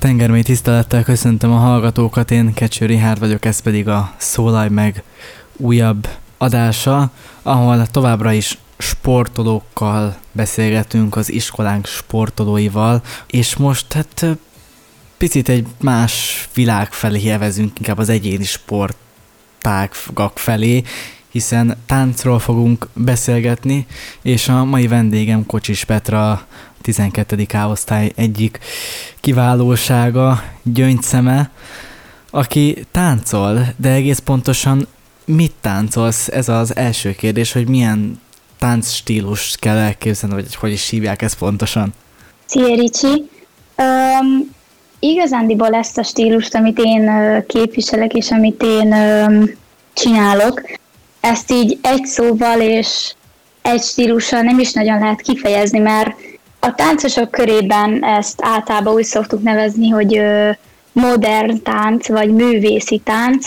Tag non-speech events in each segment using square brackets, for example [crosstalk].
Tengermély tisztelettel köszöntöm a hallgatókat, én Kecső Rihárd vagyok, ez pedig a Szólaj meg újabb adása, ahol továbbra is sportolókkal beszélgetünk, az iskolánk sportolóival, és most hát picit egy más világ felé hevezünk, inkább az egyéni sportágak felé, hiszen táncról fogunk beszélgetni, és a mai vendégem Kocsis Petra, 12. A-osztály egyik kiválósága, gyöngyszeme, aki táncol, de egész pontosan mit táncolsz? Ez az első kérdés, hogy milyen táncstílus kell elképzelni, vagy hogy is hívják ezt pontosan? Szia Ricsi! Um, igazándiból ezt a stílust, amit én képviselek, és amit én um, csinálok, ezt így egy szóval és egy stílussal nem is nagyon lehet kifejezni, mert a táncosok körében ezt általában úgy szoktuk nevezni, hogy modern tánc, vagy művészi tánc.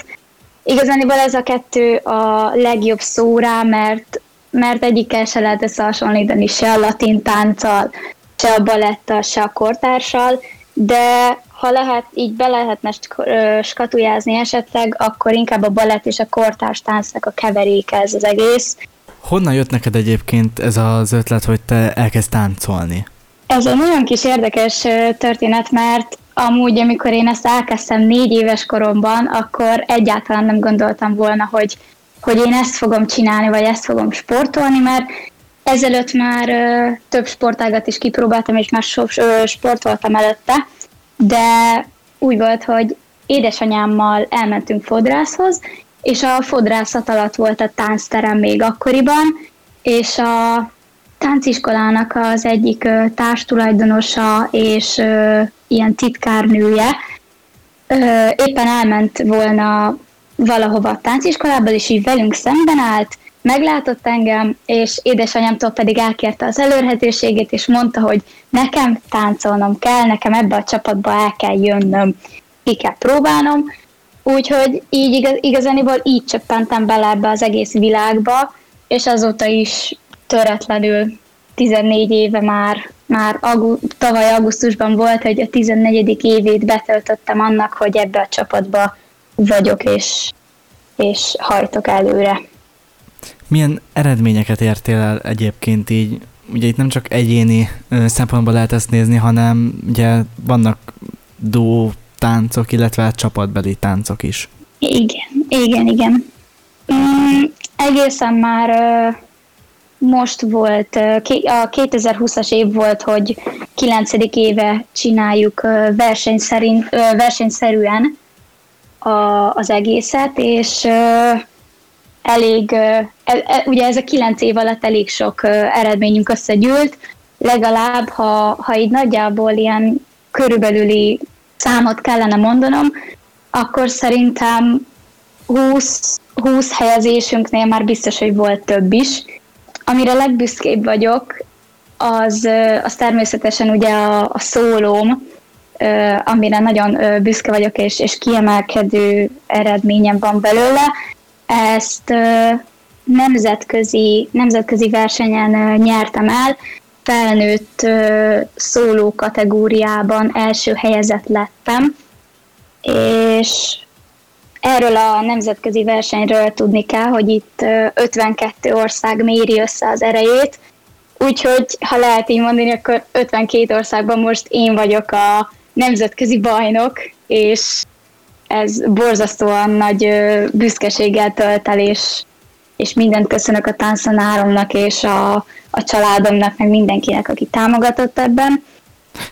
Igazániból ez a kettő a legjobb szó rá, mert, mert egyikkel se lehet összehasonlítani se a latin tánccal, se a balettal, se a kortárssal, de ha lehet, így be lehetne skatujázni esetleg, akkor inkább a balett és a kortárs táncnak a keveréke ez az egész. Honnan jött neked egyébként ez az ötlet, hogy te elkezd táncolni? Ez egy nagyon kis érdekes történet, mert amúgy, amikor én ezt elkezdtem négy éves koromban, akkor egyáltalán nem gondoltam volna, hogy, hogy én ezt fogom csinálni, vagy ezt fogom sportolni, mert ezelőtt már ö, több sportágat is kipróbáltam, és már so, ö, sportoltam előtte, de úgy volt, hogy édesanyámmal elmentünk fodrászhoz, és a fodrászat alatt volt a táncterem még akkoriban, és a tánciskolának az egyik társtulajdonosa és ilyen titkárnője éppen elment volna valahova a tánciskolába, és így velünk szemben állt, meglátott engem, és édesanyámtól pedig elkérte az előrhetőségét, és mondta, hogy nekem táncolnom kell, nekem ebbe a csapatba el kell jönnöm, ki kell próbálnom, úgyhogy így igaz, igazániból így csöppentem bele ebbe az egész világba, és azóta is töretlenül 14 éve már, már agu, tavaly augusztusban volt, hogy a 14. évét betöltöttem annak, hogy ebbe a csapatba vagyok, és, és hajtok előre. Milyen eredményeket értél el egyébként így? Ugye itt nem csak egyéni szempontból lehet ezt nézni, hanem ugye vannak dó táncok, illetve csapatbeli táncok is. Igen, igen, igen. Mm, egészen már most volt, a 2020-as év volt, hogy 9. éve csináljuk verseny szerint, versenyszerűen az egészet, és elég, e, e, ugye ez a 9 év alatt elég sok eredményünk összegyűlt, legalább, ha, ha így nagyjából ilyen körülbelüli számot kellene mondanom, akkor szerintem 20, 20 helyezésünknél már biztos, hogy volt több is, Amire legbüszkébb vagyok, az, az természetesen ugye a, a szólóm, amire nagyon büszke vagyok, és, és kiemelkedő eredményem van belőle. Ezt nemzetközi, nemzetközi versenyen nyertem el, felnőtt szóló kategóriában első helyezett lettem, és Erről a nemzetközi versenyről tudni kell, hogy itt 52 ország méri össze az erejét, úgyhogy ha lehet így mondani, akkor 52 országban most én vagyok a nemzetközi bajnok, és ez borzasztóan nagy büszkeséggel tölt el, és, és mindent köszönök a tánszanáromnak és a, a családomnak, meg mindenkinek, aki támogatott ebben.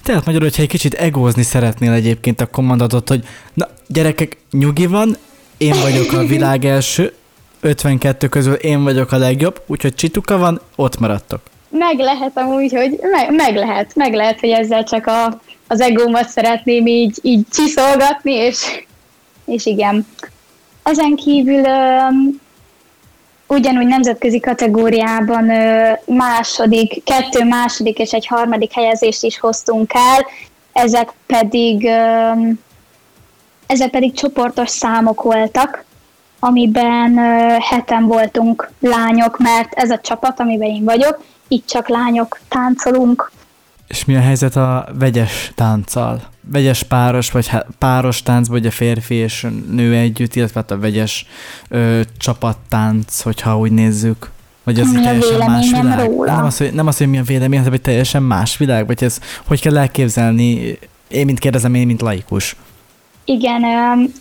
Tehát magyarul, hogyha egy kicsit egózni szeretnél egyébként, akkor mondhatod, hogy na gyerekek, nyugi van, én vagyok a világ első, 52 közül én vagyok a legjobb, úgyhogy csituka van, ott maradtok. Meg lehet amúgy, hogy meg, meg lehet, meg lehet, hogy ezzel csak a, az egómat szeretném így, így csiszolgatni, és, és igen. Ezen kívül ugyanúgy nemzetközi kategóriában második, kettő második és egy harmadik helyezést is hoztunk el, ezek pedig, ezek pedig csoportos számok voltak, amiben heten voltunk lányok, mert ez a csapat, amiben én vagyok, itt csak lányok táncolunk. És mi a helyzet a vegyes tánccal? Vegyes páros, vagy páros tánc, vagy a férfi és nő együtt, illetve hát a vegyes ö, csapattánc, hogyha úgy nézzük. Vagy az Mi teljesen más véleményem világ? róla? Nem az, hogy, nem az, hogy mi a vélemény, hanem hogy teljesen más világ, vagy ez hogy kell elképzelni? Én, mint kérdezem, én, mint laikus. Igen,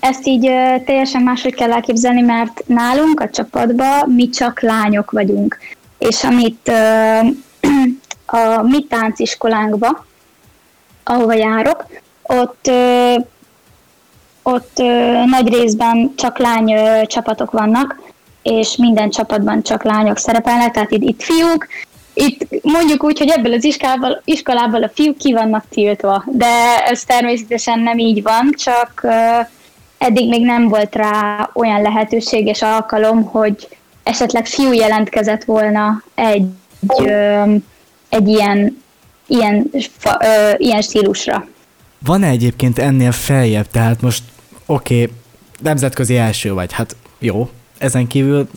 ezt így teljesen máshogy kell elképzelni, mert nálunk a csapatban mi csak lányok vagyunk. És amit a mi tánciskolánkba, ahova járok, ott, ott nagy részben csak lány csapatok vannak, és minden csapatban csak lányok szerepelnek, tehát itt, itt fiúk, itt mondjuk úgy, hogy ebből az iskolából, iskolából a fiúk ki vannak tiltva, de ez természetesen nem így van, csak eddig még nem volt rá olyan lehetőség és alkalom, hogy esetleg fiú jelentkezett volna egy, egy ilyen, ilyen, fa, uh, ilyen stílusra. Van-e egyébként ennél feljebb? Tehát most oké, okay, nemzetközi első vagy, hát jó. Ezen kívül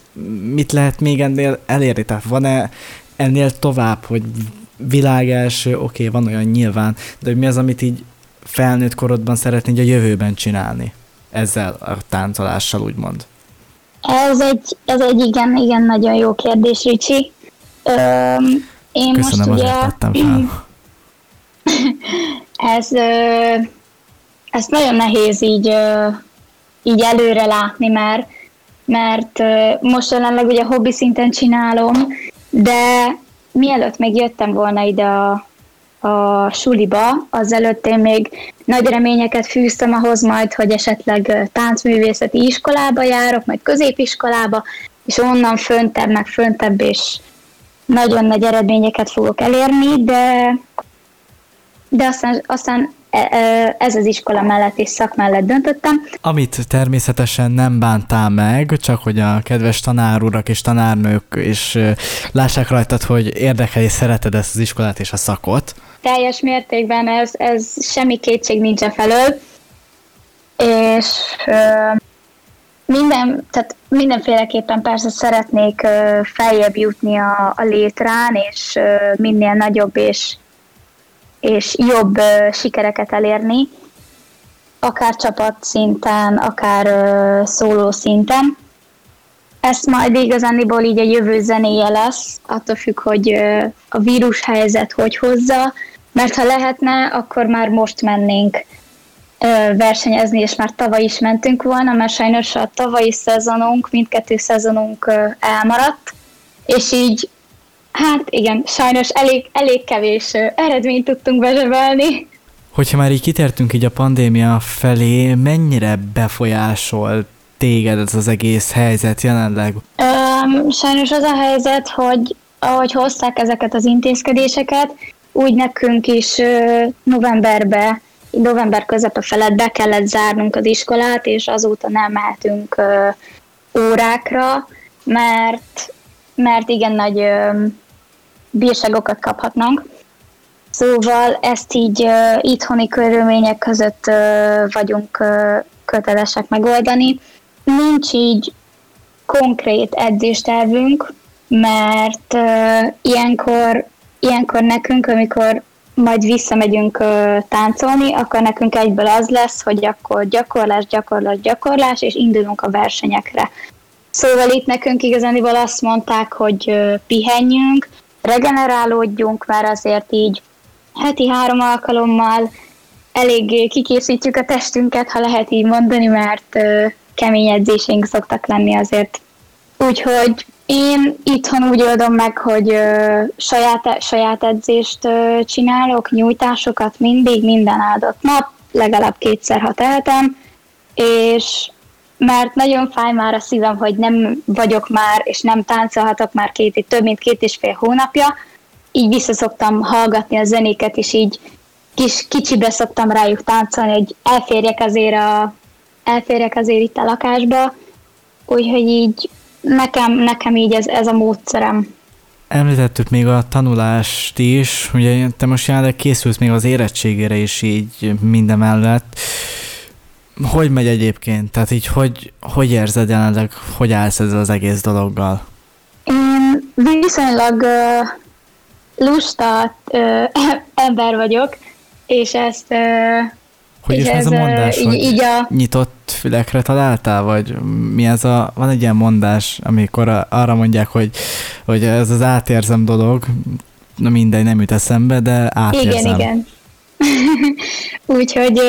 mit lehet még ennél elérni? Tehát van-e ennél tovább, hogy világ első, oké, okay, van olyan nyilván, de hogy mi az, amit így felnőtt korodban szeretnéd a jövőben csinálni? Ezzel a táncolással, úgymond. Ez egy, ez egy igen, igen, nagyon jó kérdés, Ricsi. Öm, én Köszönöm, most ugye, azért tettem fel. [laughs] ez, ö, ez nagyon nehéz így, ö, így előre látni, mert, mert ö, most jelenleg ugye hobbi szinten csinálom, de mielőtt még jöttem volna ide a, a suliba, azelőtt én még nagy reményeket fűztem ahhoz majd, hogy esetleg táncművészeti iskolába járok, majd középiskolába, és onnan föntebb, meg föntebb, és nagyon nagy eredményeket fogok elérni, de, de aztán, aztán e- e- ez az iskola mellett és szak mellett döntöttem. Amit természetesen nem bántál meg, csak hogy a kedves tanárurak és tanárnők is lássák rajtad, hogy érdekel és szereted ezt az iskolát és a szakot. Teljes mértékben ez, ez semmi kétség nincsen felől, és minden, tehát mindenféleképpen persze szeretnék feljebb jutni a, a létrán, és minél nagyobb és, és jobb sikereket elérni, akár csapat szinten, akár szóló szinten. Ez majd igazániból így a jövő zenéje lesz, attól függ, hogy a vírus helyzet hogy hozza, mert ha lehetne, akkor már most mennénk versenyezni, és már tavaly is mentünk volna, mert sajnos a tavalyi szezonunk, mindkettő szezonunk elmaradt, és így, hát igen, sajnos elég, elég kevés eredményt tudtunk bezsebelni. Hogyha már így kitértünk így a pandémia felé, mennyire befolyásol téged ez az egész helyzet jelenleg? Öm, sajnos az a helyzet, hogy ahogy hozták ezeket az intézkedéseket, úgy nekünk is ö, novemberbe, november közepe felett be kellett zárnunk az iskolát, és azóta nem mehetünk ö, órákra, mert, mert igen nagy ö, bírságokat kaphatnánk. Szóval ezt így ö, itthoni körülmények között ö, vagyunk ö, kötelesek megoldani. Nincs így konkrét edzéstervünk, mert uh, ilyenkor, ilyenkor nekünk, amikor majd visszamegyünk uh, táncolni, akkor nekünk egyből az lesz, hogy akkor gyakorlás, gyakorlás, gyakorlás, és indulunk a versenyekre. Szóval itt nekünk igazániból azt mondták, hogy uh, pihenjünk, regenerálódjunk, mert azért így heti három alkalommal eléggé kikészítjük a testünket, ha lehet így mondani, mert uh, kemény edzéseink szoktak lenni azért. Úgyhogy én itthon úgy oldom meg, hogy ö, saját, saját edzést ö, csinálok, nyújtásokat mindig, minden áldott nap, legalább kétszer, ha tehetem, és mert nagyon fáj már a szívem, hogy nem vagyok már, és nem táncolhatok már két, több mint két és fél hónapja, így vissza szoktam hallgatni a zenéket, és így kis, kicsibe szoktam rájuk táncolni, hogy elférjek azért, a, elférjek azért itt a lakásba, úgyhogy így nekem, nekem így ez, ez a módszerem. Említettük még a tanulást is, ugye te most jelenleg készülsz még az érettségére is így minden mellett. Hogy megy egyébként? Tehát így hogy, hogy érzed jelenleg, hogy állsz ezzel az egész dologgal? Én viszonylag uh, lusta uh, [laughs] ember vagyok, és ezt... Hogy is ez a mondás, így, hogy így a... nyitott fülekre találtál, vagy mi ez a, van egy ilyen mondás, amikor arra mondják, hogy, hogy ez az átérzem dolog, na mindegy, nem jut eszembe, de átérzem. Igen, igen. [laughs] Úgyhogy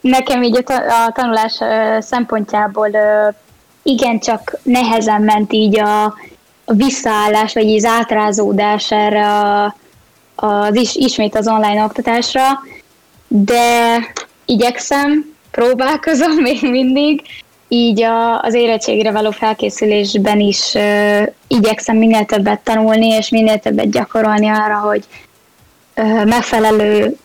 nekem így a tanulás szempontjából igencsak nehezen ment így a, a visszaállás, vagy az átrázódás erre a, az is, ismét az online oktatásra, de igyekszem, próbálkozom [laughs] még mindig, így a, az érettségre való felkészülésben is uh, igyekszem minél többet tanulni, és minél többet gyakorolni arra, hogy uh, megfelelő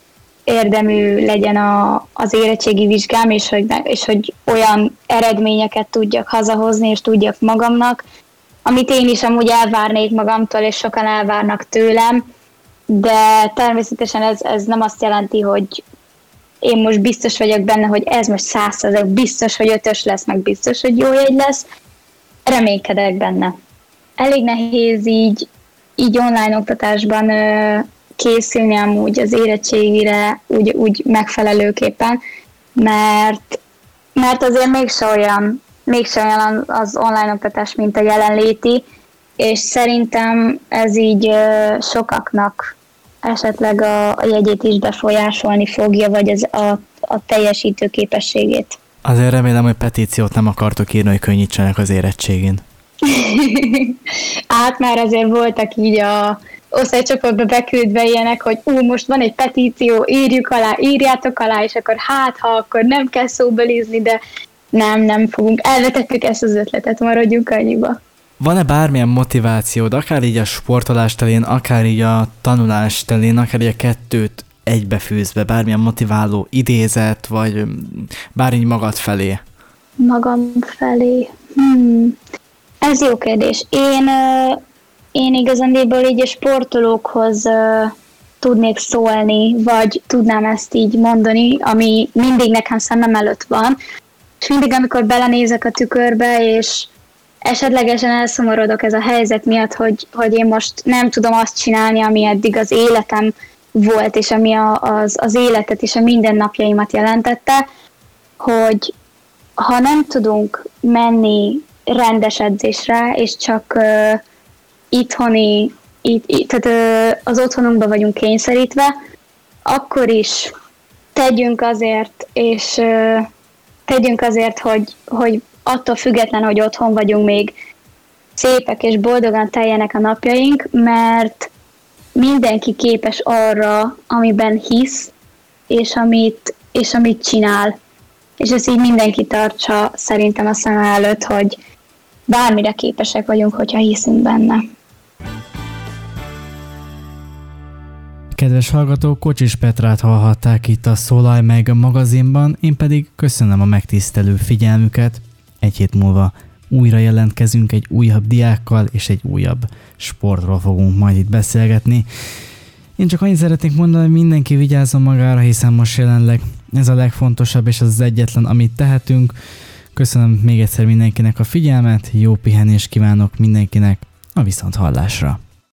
érdemű legyen a, az érettségi vizsgám, és hogy, és hogy olyan eredményeket tudjak hazahozni, és tudjak magamnak, amit én is amúgy elvárnék magamtól, és sokan elvárnak tőlem, de természetesen ez, ez nem azt jelenti, hogy én most biztos vagyok benne, hogy ez most százszerzek, biztos, hogy ötös lesz, meg biztos, hogy jó jegy lesz. Reménykedek benne. Elég nehéz így, így online oktatásban ö, készülni amúgy az érettségire úgy, úgy megfelelőképpen, mert, mert azért mégse olyan, mégse olyan az online oktatás, mint a jelenléti, és szerintem ez így ö, sokaknak esetleg a, a jegyét is befolyásolni fogja, vagy az a, a teljesítő képességét. Azért remélem, hogy petíciót nem akartok írni, hogy könnyítsenek az érettségén. [laughs] hát már azért voltak így a osztálycsoportba beküldve ilyenek, hogy ú, most van egy petíció, írjuk alá, írjátok alá, és akkor hát, ha akkor nem kell szóbelizni, de nem, nem fogunk. Elvetettük ezt az ötletet, maradjunk annyiba. Van-e bármilyen motivációd, akár így a sportolás telén, akár így a tanulás telén, akár így a kettőt egybefűzve, bármilyen motiváló idézet, vagy bár így magad felé? Magam felé? Hmm. Ez jó kérdés. Én, én igazándiból így a sportolókhoz tudnék szólni, vagy tudnám ezt így mondani, ami mindig nekem szemem előtt van, és mindig, amikor belenézek a tükörbe, és esetlegesen elszomorodok ez a helyzet miatt, hogy, hogy én most nem tudom azt csinálni, ami eddig az életem volt, és ami a, az, az életet és a mindennapjaimat jelentette, hogy ha nem tudunk menni rendes edzésre, és csak uh, itthoni, itt, itt, tehát uh, az otthonunkban vagyunk kényszerítve, akkor is tegyünk azért, és uh, tegyünk azért, hogy, hogy attól független, hogy otthon vagyunk még szépek és boldogan teljenek a napjaink, mert mindenki képes arra, amiben hisz, és amit, és amit csinál. És ezt így mindenki tartsa szerintem a szem előtt, hogy bármire képesek vagyunk, hogyha hiszünk benne. Kedves hallgatók, Kocsis Petrát hallhatták itt a Szólaj meg magazinban, én pedig köszönöm a megtisztelő figyelmüket, egy hét múlva újra jelentkezünk egy újabb diákkal, és egy újabb sportról fogunk majd itt beszélgetni. Én csak annyit szeretnék mondani, hogy mindenki vigyázzon magára, hiszen most jelenleg ez a legfontosabb, és az, az egyetlen, amit tehetünk. Köszönöm még egyszer mindenkinek a figyelmet, jó pihenést kívánok mindenkinek a viszont hallásra.